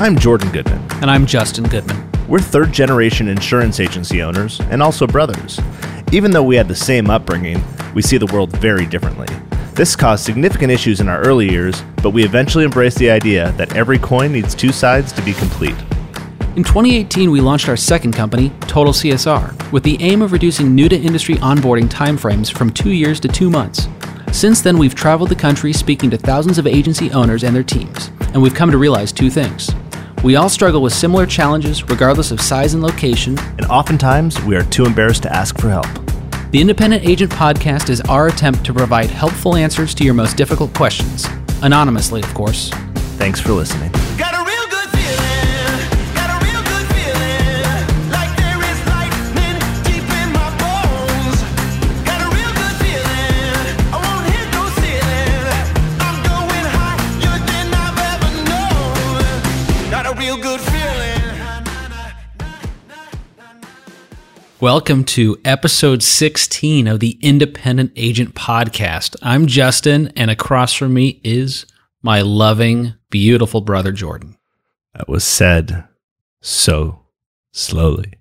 I'm Jordan Goodman. And I'm Justin Goodman. We're third generation insurance agency owners and also brothers. Even though we had the same upbringing, we see the world very differently. This caused significant issues in our early years, but we eventually embraced the idea that every coin needs two sides to be complete. In 2018, we launched our second company, Total CSR, with the aim of reducing new to industry onboarding timeframes from two years to two months. Since then, we've traveled the country speaking to thousands of agency owners and their teams, and we've come to realize two things. We all struggle with similar challenges, regardless of size and location. And oftentimes, we are too embarrassed to ask for help. The Independent Agent Podcast is our attempt to provide helpful answers to your most difficult questions, anonymously, of course. Thanks for listening. Welcome to episode 16 of the Independent Agent Podcast. I'm Justin, and across from me is my loving, beautiful brother, Jordan. That was said so slowly.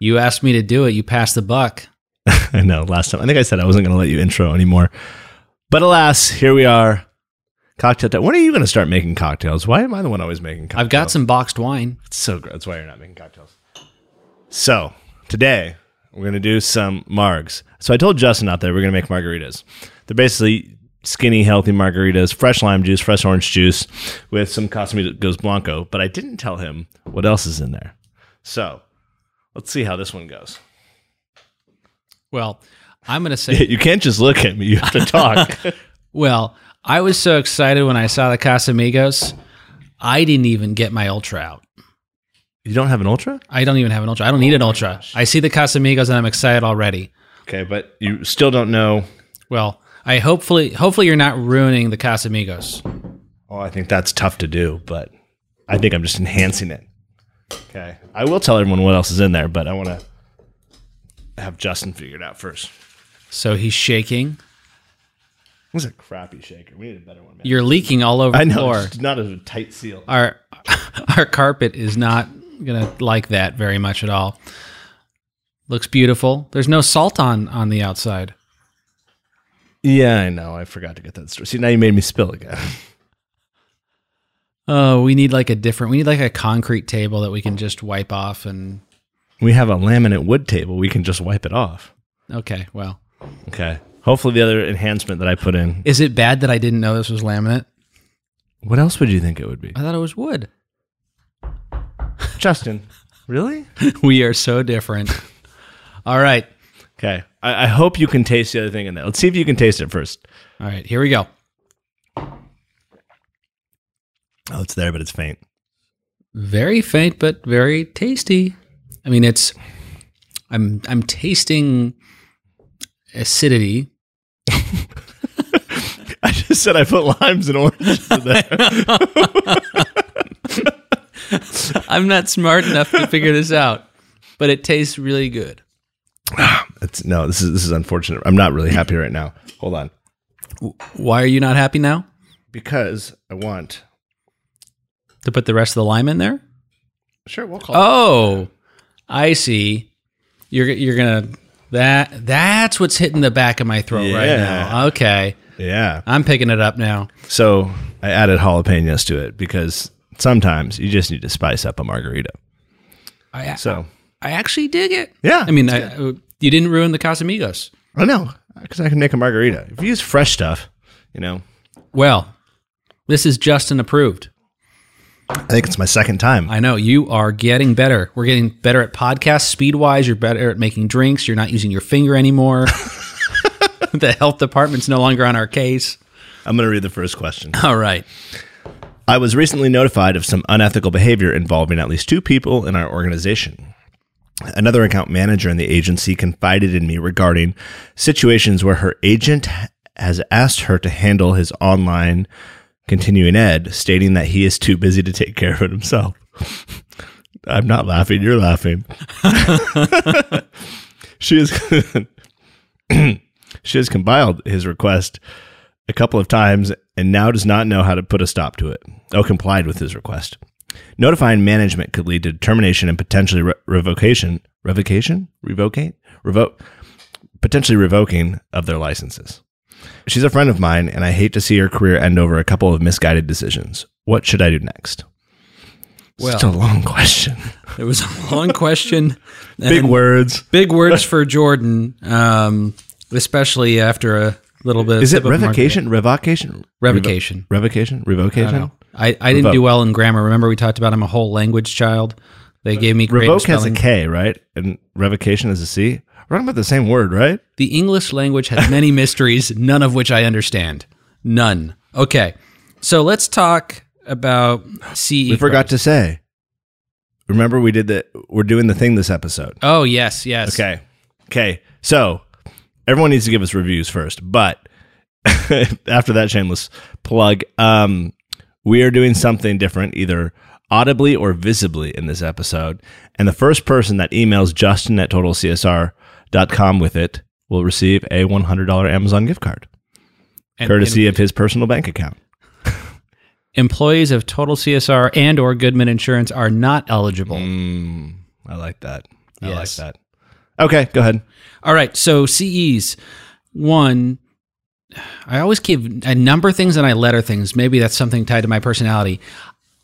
You asked me to do it, you passed the buck. I know, last time. I think I said I wasn't going to let you intro anymore. But alas, here we are. Cocktail time. When are you going to start making cocktails? Why am I the one always making cocktails? I've got some boxed wine. It's so good. That's why you're not making cocktails. So, today we're going to do some margs. So I told Justin out there we're going to make margaritas. They're basically skinny, healthy margaritas, fresh lime juice, fresh orange juice with some Casamigos Blanco, but I didn't tell him what else is in there. So let's see how this one goes. Well, I'm going to say you can't just look at me, you have to talk. well, I was so excited when I saw the Casamigos, I didn't even get my ultra out. You don't have an ultra? I don't even have an ultra. I don't need an oh ultra. I see the Casamigos and I'm excited already. Okay, but you still don't know. Well, I hopefully hopefully you're not ruining the Casamigos. Oh, I think that's tough to do, but I think I'm just enhancing it. Okay, I will tell everyone what else is in there, but I want to have Justin figure it out first. So he's shaking. This is a crappy shaker. We need a better one. Man. You're leaking all over I know, the floor. It's not a tight seal. Our our carpet is not gonna like that very much at all. Looks beautiful. There's no salt on on the outside. Yeah, I know. I forgot to get that. Story. See, now you made me spill again. Oh, we need like a different. We need like a concrete table that we can just wipe off and. We have a laminate wood table. We can just wipe it off. Okay, well. Okay. Hopefully, the other enhancement that I put in. Is it bad that I didn't know this was laminate? What else would you think it would be? I thought it was wood. Justin, really? we are so different. All right. Okay. I, I, hope you can taste the other thing in there. Let's see if you can taste it first. All right. Here we go. Oh, it's there, but it's faint. Very faint, but very tasty. I mean, it's. I'm I'm tasting acidity. I just said I put limes and oranges in there. I'm not smart enough to figure this out, but it tastes really good. it's no, this is this is unfortunate. I'm not really happy right now. Hold on. Why are you not happy now? Because I want to put the rest of the lime in there. Sure, we'll call. Oh, I see. You're you're gonna that that's what's hitting the back of my throat right now. Okay. Yeah. I'm picking it up now. So I added jalapenos to it because sometimes you just need to spice up a margarita. I so I actually dig it. Yeah. I mean, I, you didn't ruin the Casamigos. I know because I can make a margarita. If you use fresh stuff, you know. Well, this is Justin approved. I think it's my second time. I know you are getting better. We're getting better at podcast speed wise. You're better at making drinks. You're not using your finger anymore. the health department's no longer on our case. I'm going to read the first question. All right. I was recently notified of some unethical behavior involving at least two people in our organization. Another account manager in the agency confided in me regarding situations where her agent has asked her to handle his online continuing ed, stating that he is too busy to take care of it himself. I'm not laughing, you're laughing. she has she has compiled his request a couple of times and now does not know how to put a stop to it. Oh, complied with his request. Notifying management could lead to termination and potentially re- revocation, revocation, revocate, revoke, potentially revoking of their licenses. She's a friend of mine, and I hate to see her career end over a couple of misguided decisions. What should I do next? Well- Such a long question. It was a long question. Big words. Big words for Jordan, um, especially after a little bit. Is it sip of margarita. revocation? Revocation? Revocation. Revocation? I Revocation? know. I, I didn't do well in grammar. Remember, we talked about I'm a whole language child. They gave me Revoke has a. K, right? And revocation is a C. We're talking about the same word, right? The English language has many mysteries, none of which I understand. None. Okay, so let's talk about CE. We forgot to say. Remember, we did the. We're doing the thing this episode. Oh yes, yes. Okay. Okay. So everyone needs to give us reviews first, but after that shameless plug, um, we are doing something different, either audibly or visibly in this episode. And the first person that emails Justin at totalcsr.com with it will receive a $100 Amazon gift card, And- courtesy of his personal bank account. Employees of Total CSR and or Goodman Insurance are not eligible. Mm, I like that. I Yes. like that. Okay, go ahead. All right, so CEs. One, I always keep I number things and I letter things. Maybe that's something tied to my personality.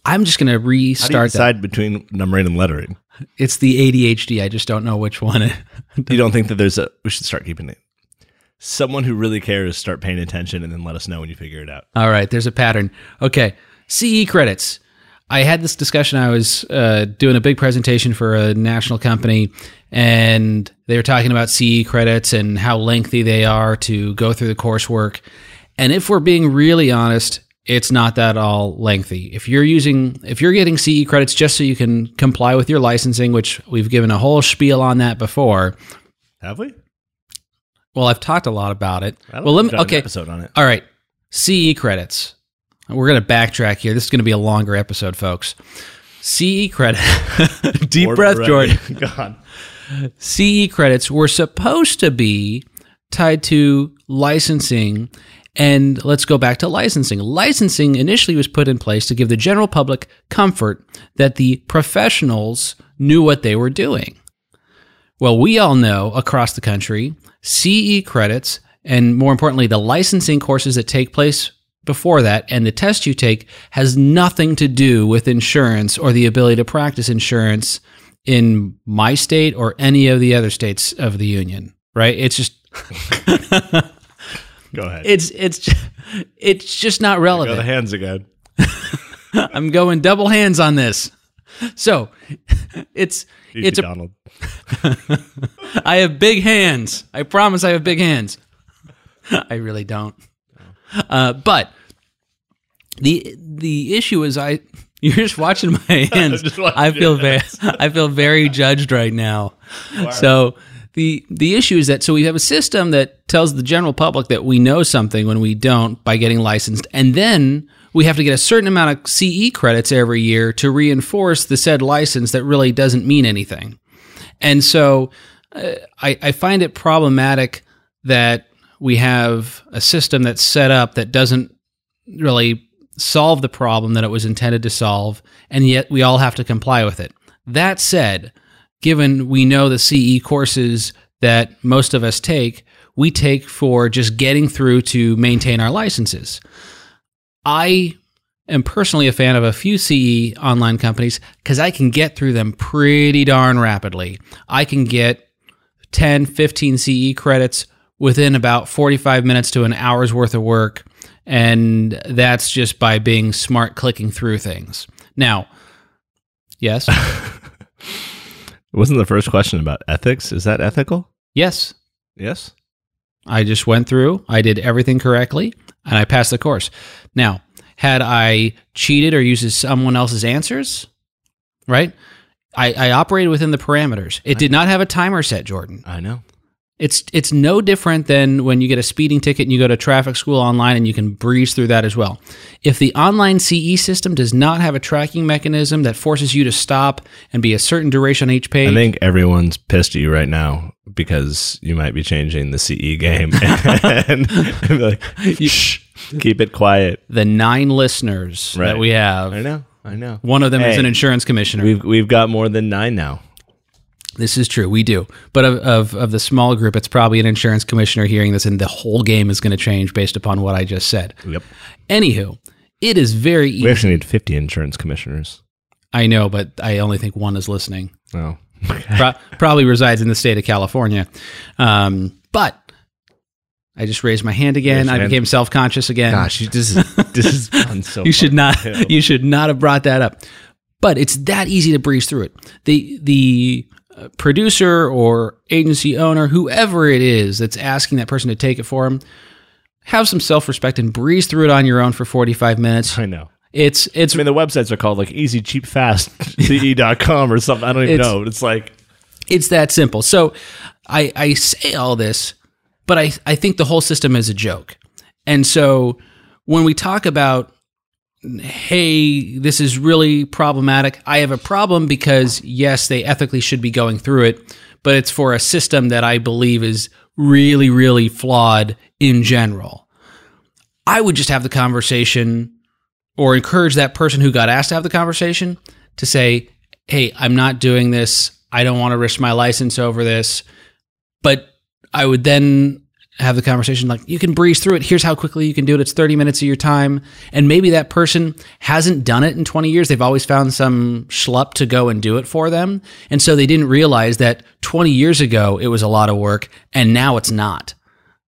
I'm just going to restart. How do you restart that. decide between numbering and lettering? It's the ADHD. I just don't know which one. You don't think that there's a? We should start keeping it. Someone who really cares start paying attention and then let us know when you figure it out. All right, there's a pattern. Okay, CE credits. I had this discussion. I was uh, doing a big presentation for a national company, and they were talking about CE credits and how lengthy they are to go through the coursework. And if we're being really honest, it's not that all lengthy. If you're using, if you're getting CE credits just so you can comply with your licensing, which we've given a whole spiel on that before. Have we? Well, I've talked a lot about it. I don't Well, let me, okay. Episode on it. All right. CE credits. We're going to backtrack here. This is going to be a longer episode, folks. CE credit. Deep breath. Jordan. God. CE credits were supposed to be tied to licensing. And let's go back to licensing. Licensing initially was put in place to give the general public comfort that the professionals knew what they were doing. Well, we all know across the country, CE credits, and more importantly, the licensing courses that take place before that and the test you take has nothing to do with insurance or the ability to practice insurance in my state or any of the other states of the union, right? It's just Go ahead. it's it's it's just not Go the relevant. hands again. I'm going double hands on this. So, it's it's a Donald. I have big hands. I promise I have big hands. I really don't. Uh, but the the issue is I you're just watching my hands. watching I feel very I feel very judged right now. So the the issue is that so we have a system that tells the general public that we know something when we don't by getting licensed, and then we have to get a certain amount of CE credits every year to reinforce the said license that really doesn't mean anything. And so uh, I, I find it problematic that we have a system that's set up that doesn't really solve the problem that it was intended to solve, and yet we all have to comply with it. That said, given we know the CE courses that most of us take, we take for just getting through to maintain our licenses. I am personally a fan of a few CE online companies because I can get through them pretty darn rapidly. I can get 10, 15 CE credits within about 45 minutes to an hour's worth of work. And that's just by being smart clicking through things. Now, yes, Wasn't the first question about ethics? Is that ethical? yes, Yes. I just went through, I did everything correctly, and I passed the course. Now, had I cheated or used someone else's answers, right? I, I operated within the parameters. It did not have a timer set, Jordan. I know. It's it's no different than when you get a speeding ticket and you go to traffic school online and you can breeze through that as well. If the online CE system does not have a tracking mechanism that forces you to stop and be a certain duration on each page, I think everyone's pissed at you right now because you might be changing the CE game. and, and like, shh. Keep it quiet. the nine listeners that we have. I know. I know. One of them is an insurance commissioner. We've we've got more than nine now. This is true. We do. But of, of, of the small group, it's probably an insurance commissioner hearing this, and the whole game is going to change based upon what I just said. Yep. Anywho, it is very easy. We actually need fifty insurance commissioners. I know, but I only think one is listening. Oh. Pro- probably resides in the state of California. Um, but I just raised my hand again. I became self conscious again. Gosh, this is this is fun so you should not. You should not have brought that up. But it's that easy to breeze through it. The the Uh, producer or agency owner, whoever it is that's asking that person to take it for them, have some self respect and breeze through it on your own for forty five minutes. I know. It's it's I mean, the websites are called like easy, cheap, fast, ce.com or something. I don't even It's- know. It's like, It's that simple. So I, I say all this, but I, I think the whole system is a joke. And so when we talk about, hey, this is really problematic, I have a problem because, yes, they ethically should be going through it, but it's for a system that I believe is really, really flawed in general. I would just have the conversation or encourage that person who got asked to have the conversation to say, hey, I'm not doing this. I don't want to risk my license over this. But I would then have the conversation like, you can breeze through it. Here's how quickly you can do it. It's 30 minutes of your time. And maybe that person hasn't done it in 20 years. They've always found some schlup to go and do it for them. And so they didn't realize that 20 years ago it was a lot of work and now it's not.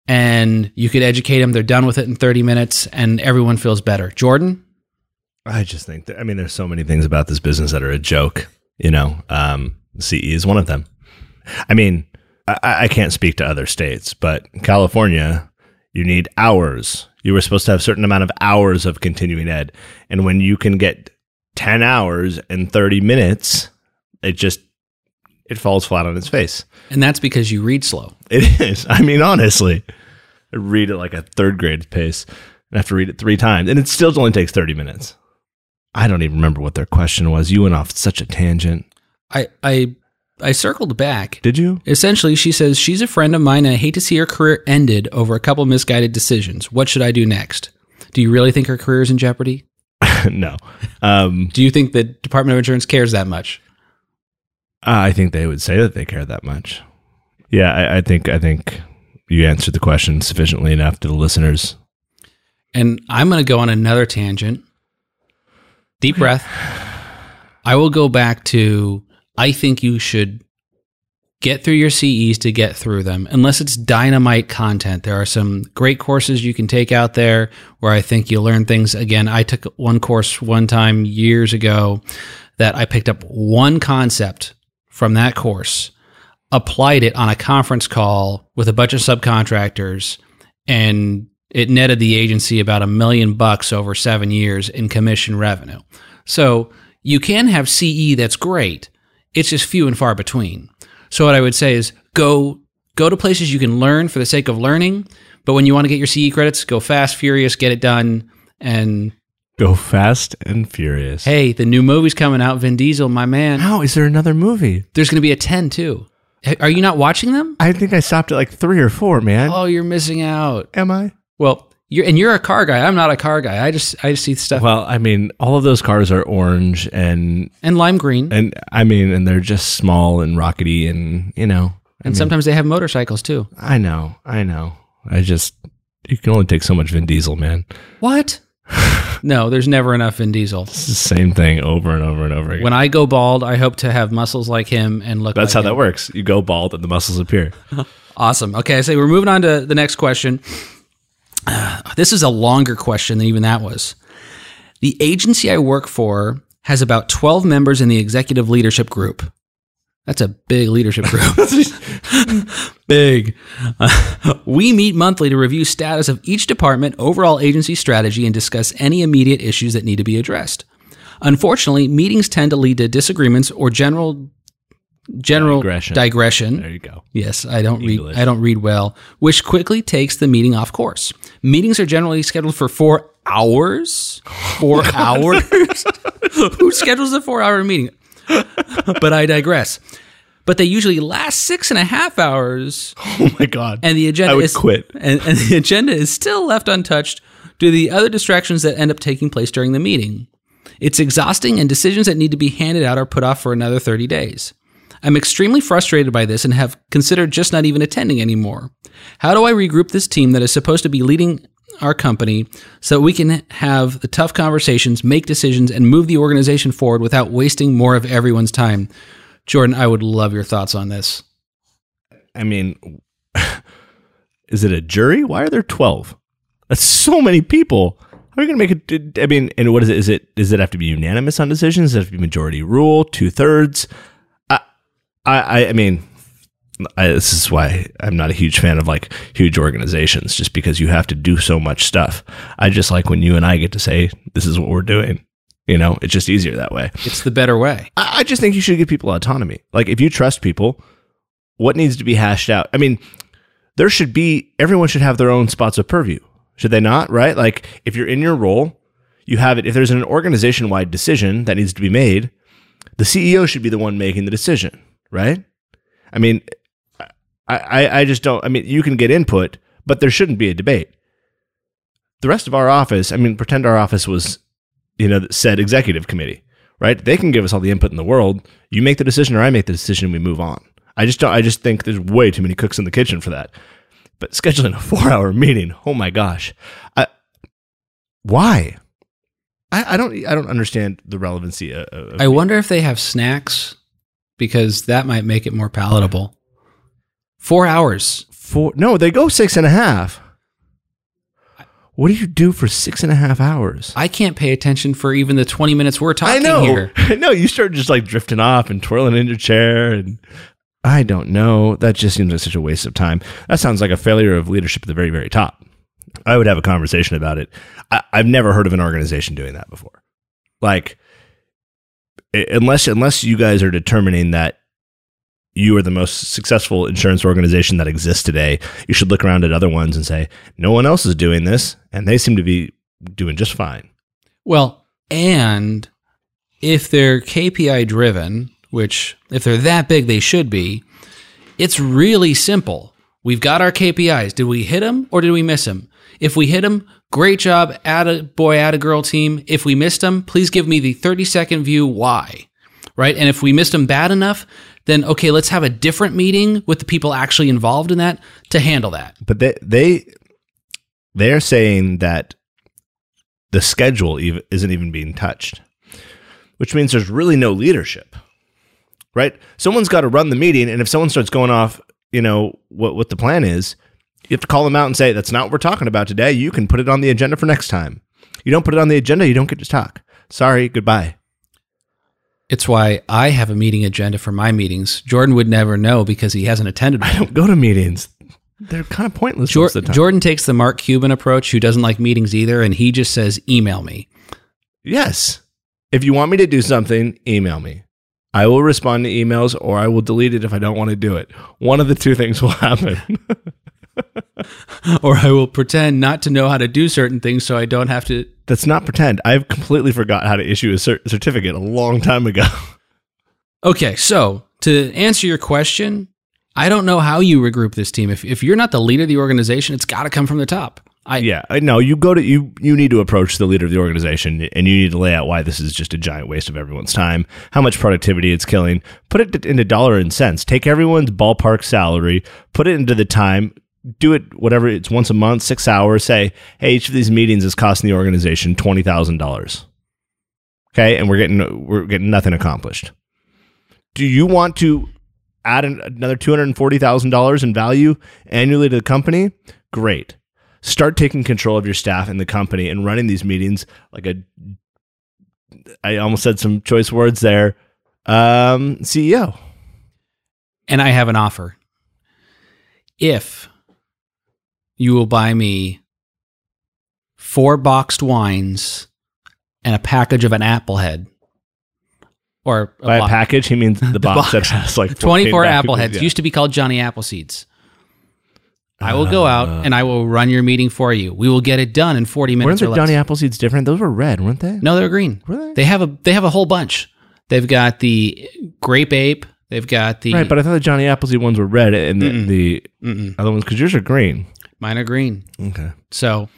And you could educate them. They're done with it in 30 minutes and everyone feels better. Jordan? I just think that, I mean, there's so many things about this business that are a joke, you know, um, CE is one of them. I mean, I, I can't speak to other states, but California, you need hours. You were supposed to have a certain amount of hours of continuing ed. And when you can get 10 hours and 30 minutes, it just, it falls flat on its face. And that's because you read slow. It is. I mean, honestly, I read it like a third grade pace and I have to read it three times, and it still only takes 30 minutes. I don't even remember what their question was. You went off such a tangent. I, I, I circled back Did you? Essentially, she says, She's a friend of mine and I hate to see her career ended over a couple misguided decisions. What should I do next? Do you really think her career is in jeopardy? no. Um, Do you think the Department of Insurance cares that much? I think they would say that they care that much. Yeah, I, I think I think you answered the question sufficiently enough to the listeners. And I'm going to go on another tangent. Deep breath. I will go back to I think you should get through your CEs to get through them, unless it's dynamite content. There are some great courses you can take out there where I think you'll learn things. Again, I took one course one time years ago that I picked up one concept from that course, applied it on a conference call with a bunch of subcontractors, and it netted the agency about a million bucks over seven years in commission revenue. So you can have CE that's great. It's just few and far between. So what I would say is go go to places you can learn for the sake of learning, but when you want to get your CE credits, go fast, furious, get it done. And Go fast and furious. hey, the new movie's coming out, Vin Diesel, my man. how is there another movie? There's going to be a 10 too. Are you not watching them? I think I stopped at like three or four. Man, Oh, you're missing out. am I? Well, you're and you're a car guy. I'm not a car guy. I just I just see stuff Well, I mean, all of those cars are orange and and lime green. and I mean, and they're just small and rockety, and you know, And sometimes they have motorcycles too. I know, I know. I just you can only take so much Vin Diesel, man. What? no, there's never enough Vin Diesel. It's the same thing over and over and over again. When I go bald, I hope to have muscles like him and look. That's like how him. that works. You go bald and the muscles appear. Awesome. Okay, so we're moving on to the next question. Uh, this is a longer question than even that was. The agency I work for has about 12 members in the executive leadership group. That's a big leadership group. big. Uh, we meet monthly to review status of each department, overall agency strategy, and discuss any immediate issues that need to be addressed. Unfortunately, meetings tend to lead to disagreements or general general Digression. digression There you go. Yes, I don't English. read. I don't read well, which quickly takes the meeting off course. Meetings are generally scheduled for four hours. Four hours. Who schedules a four-hour meeting? but I digress. But they usually last six and a half hours, Oh my god. and the agenda I would is quit. And, and the agenda is still left untouched due to the other distractions that end up taking place during the meeting. It's exhausting, and decisions that need to be handed out are put off for another 30 days. I'm extremely frustrated by this and have considered just not even attending anymore. How do I regroup this team that is supposed to be leading our company so we can have the tough conversations, make decisions, and move the organization forward without wasting more of everyone's time? Jordan, I would love your thoughts on this. I mean, is it a jury? Why are there 12? That's so many people. How are you going to make it? I mean, and what is it? Is it, does it have to be unanimous on decisions? Does it have to be majority rule, two thirds? I, I, I mean, I, this is why I'm not a huge fan of like huge organizations, just because you have to do so much stuff. I just like when you and I get to say, this is what we're doing. You know, it's just easier that way. It's the better way. I, I just think you should give people autonomy. Like, if you trust people, what needs to be hashed out? I mean, there should be, everyone should have their own spots of purview. Should they not? Right? Like, if you're in your role, you have it. If there's an organization wide decision that needs to be made, the CEO should be the one making the decision, right? I mean, I, I, I just don't, I mean, you can get input, but there shouldn't be a debate. The rest of our office, I mean, pretend our office was, you know, said executive committee, right? They can give us all the input in the world. You make the decision or I make the decision we move on. I just don't, I just think there's way too many cooks in the kitchen for that. But scheduling a four hour meeting, oh my gosh. I, why? I, I don't I don't understand the relevancy of, of I wonder if they have snacks because that might make it more palatable. Four hours. four no, they go six and a half. What do you do for six and a half hours? I can't pay attention for even the 20 minutes we're I talking know. here. I know. You start just like drifting off and twirling in your chair and I don't know. That just seems like such a waste of time. That sounds like a failure of leadership at the very, very top. I would have a conversation about it. I, I've never heard of an organization doing that before. Like, i- unless unless you guys are determining that you are the most successful insurance organization that exists today, you should look around at other ones and say, no one else is doing this, and they seem to be doing just fine. Well, and if they're KPI driven, which if they're that big, they should be, it's really simple. We've got our KPIs. Did we hit them or did we miss them? If we hit them, great job, add a boy, add a girl team. If we missed them, please give me the 30 second view why. Right. And if we missed them bad enough, then okay, let's have a different meeting with the people actually involved in that to handle that. but they they they're saying that the schedule isn't even being touched which means there's really no leadership right someone's got to run the meeting and if someone starts going off you know what what the plan is you have to call them out and say that's not what we're talking about today you can put it on the agenda for next time you don't put it on the agenda you don't get to talk sorry goodbye It's why I have a meeting agenda for my meetings. Jordan would never know because he hasn't attended one. i don't go to meetings they're kind of pointless Jor- of the time. Jordan takes the Mark Cuban approach, who doesn't like meetings either, and he just says, email me. Yes. If you want me to do something, email me. I will respond to emails or I will delete it if I don't want to do it. One of the two things will happen. Or I will pretend not to know how to do certain things so I don't have to. That's not pretend. I've completely forgot how to issue a cer- certificate a long time ago. Okay, so to answer your question, I don't know how you regroup this team. If, if you're not the leader of the organization, it's got to come from the top. I, yeah, I know. You go to you you need to approach the leader of the organization and you need to lay out why this is just a giant waste of everyone's time, how much productivity it's killing. Put it into dollar and cents. Take everyone's ballpark salary, put it into the time, do it whatever it's once a month, 6 hours, say, "Hey, each of these meetings is costing the organization $20,000." Okay? And we're getting we're getting nothing accomplished. Do you want to add an, another $240,000 in value annually to the company? Great start taking control of your staff and the company and running these meetings like a I almost said some choice words there. Um, CEO. And I have an offer. If you will buy me four boxed wines and a package of an Applehead, or By a package, he means the box that box. has like 24 14 Appleheads packages. used to be called Johnny Appleseeds. I will go out uh. and I will run your meeting for you. We will get it done in 40 minutes. Weren't the. Johnny Appleseeds different? Those were red, weren't they? no, they're green. Were they? They have a they have a whole bunch. They've got the grape ape. They've got the Right, but I thought the Johnny Appleseed ones were red and the, Mm-mm. the Mm-mm. other ones because yours are green. Mine are green. Okay. So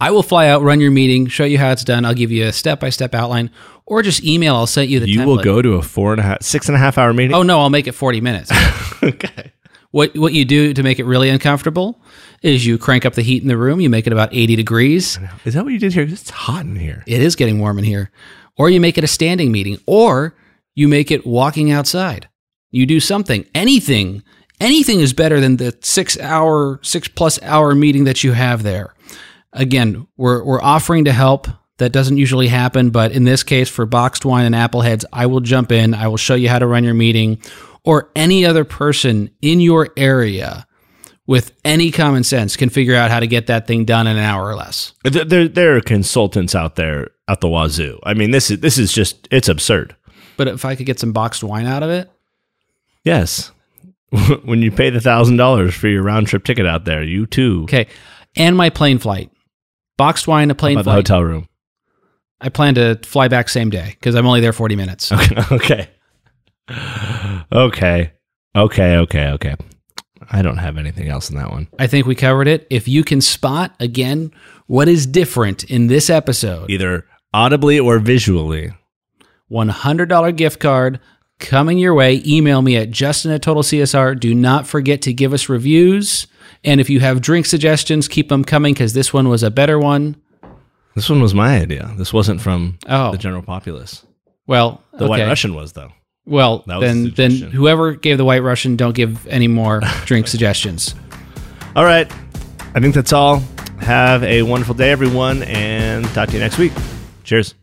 I will fly out, run your meeting, show you how it's done. I'll give you a step by step outline, or just email. I'll send you the. You template. will go to a four and a half, six and a half hour meeting. Oh no, I'll make it forty minutes. okay. what what you do to make it really uncomfortable is you crank up the heat in the room. You make it about eighty degrees. Is that what you did here? It's hot in here. It is getting warm in here. Or you make it a standing meeting, or you make it walking outside. You do something, anything, anything is better than the six hour, six plus hour meeting that you have there. Again, we're, we're offering to help. That doesn't usually happen, but in this case, for boxed wine and appleheads, I will jump in. I will show you how to run your meeting, or any other person in your area with any common sense can figure out how to get that thing done in an hour or less. There, there, there are consultants out there at the wazoo. I mean, this is this is just it's absurd. But if I could get some boxed wine out of it, Yes. when you pay the thousand dollars for your round trip ticket out there, you too okay, and my plane flight, boxed wine, a plane about the flight. hotel room. I plan to fly back same day because I'm only there 40 minutes. okay. Okay. Okay. Okay. Okay. I don't have anything else in that one. I think we covered it. If you can spot again what is different in this episode, Either audibly or visually. $100 gift card coming your way. Email me at Justin at Total CSR. Do not forget to give us reviews. And if you have drink suggestions, keep them coming because this one was a better one. This one was my idea. This wasn't from Oh. the general populace. Well, The okay. White Russian was though. Well, That was then, the then whoever gave the White Russian, don't give any more drink suggestions. All right. I think that's all. Have a wonderful day, everyone, and talk to you next week. Cheers.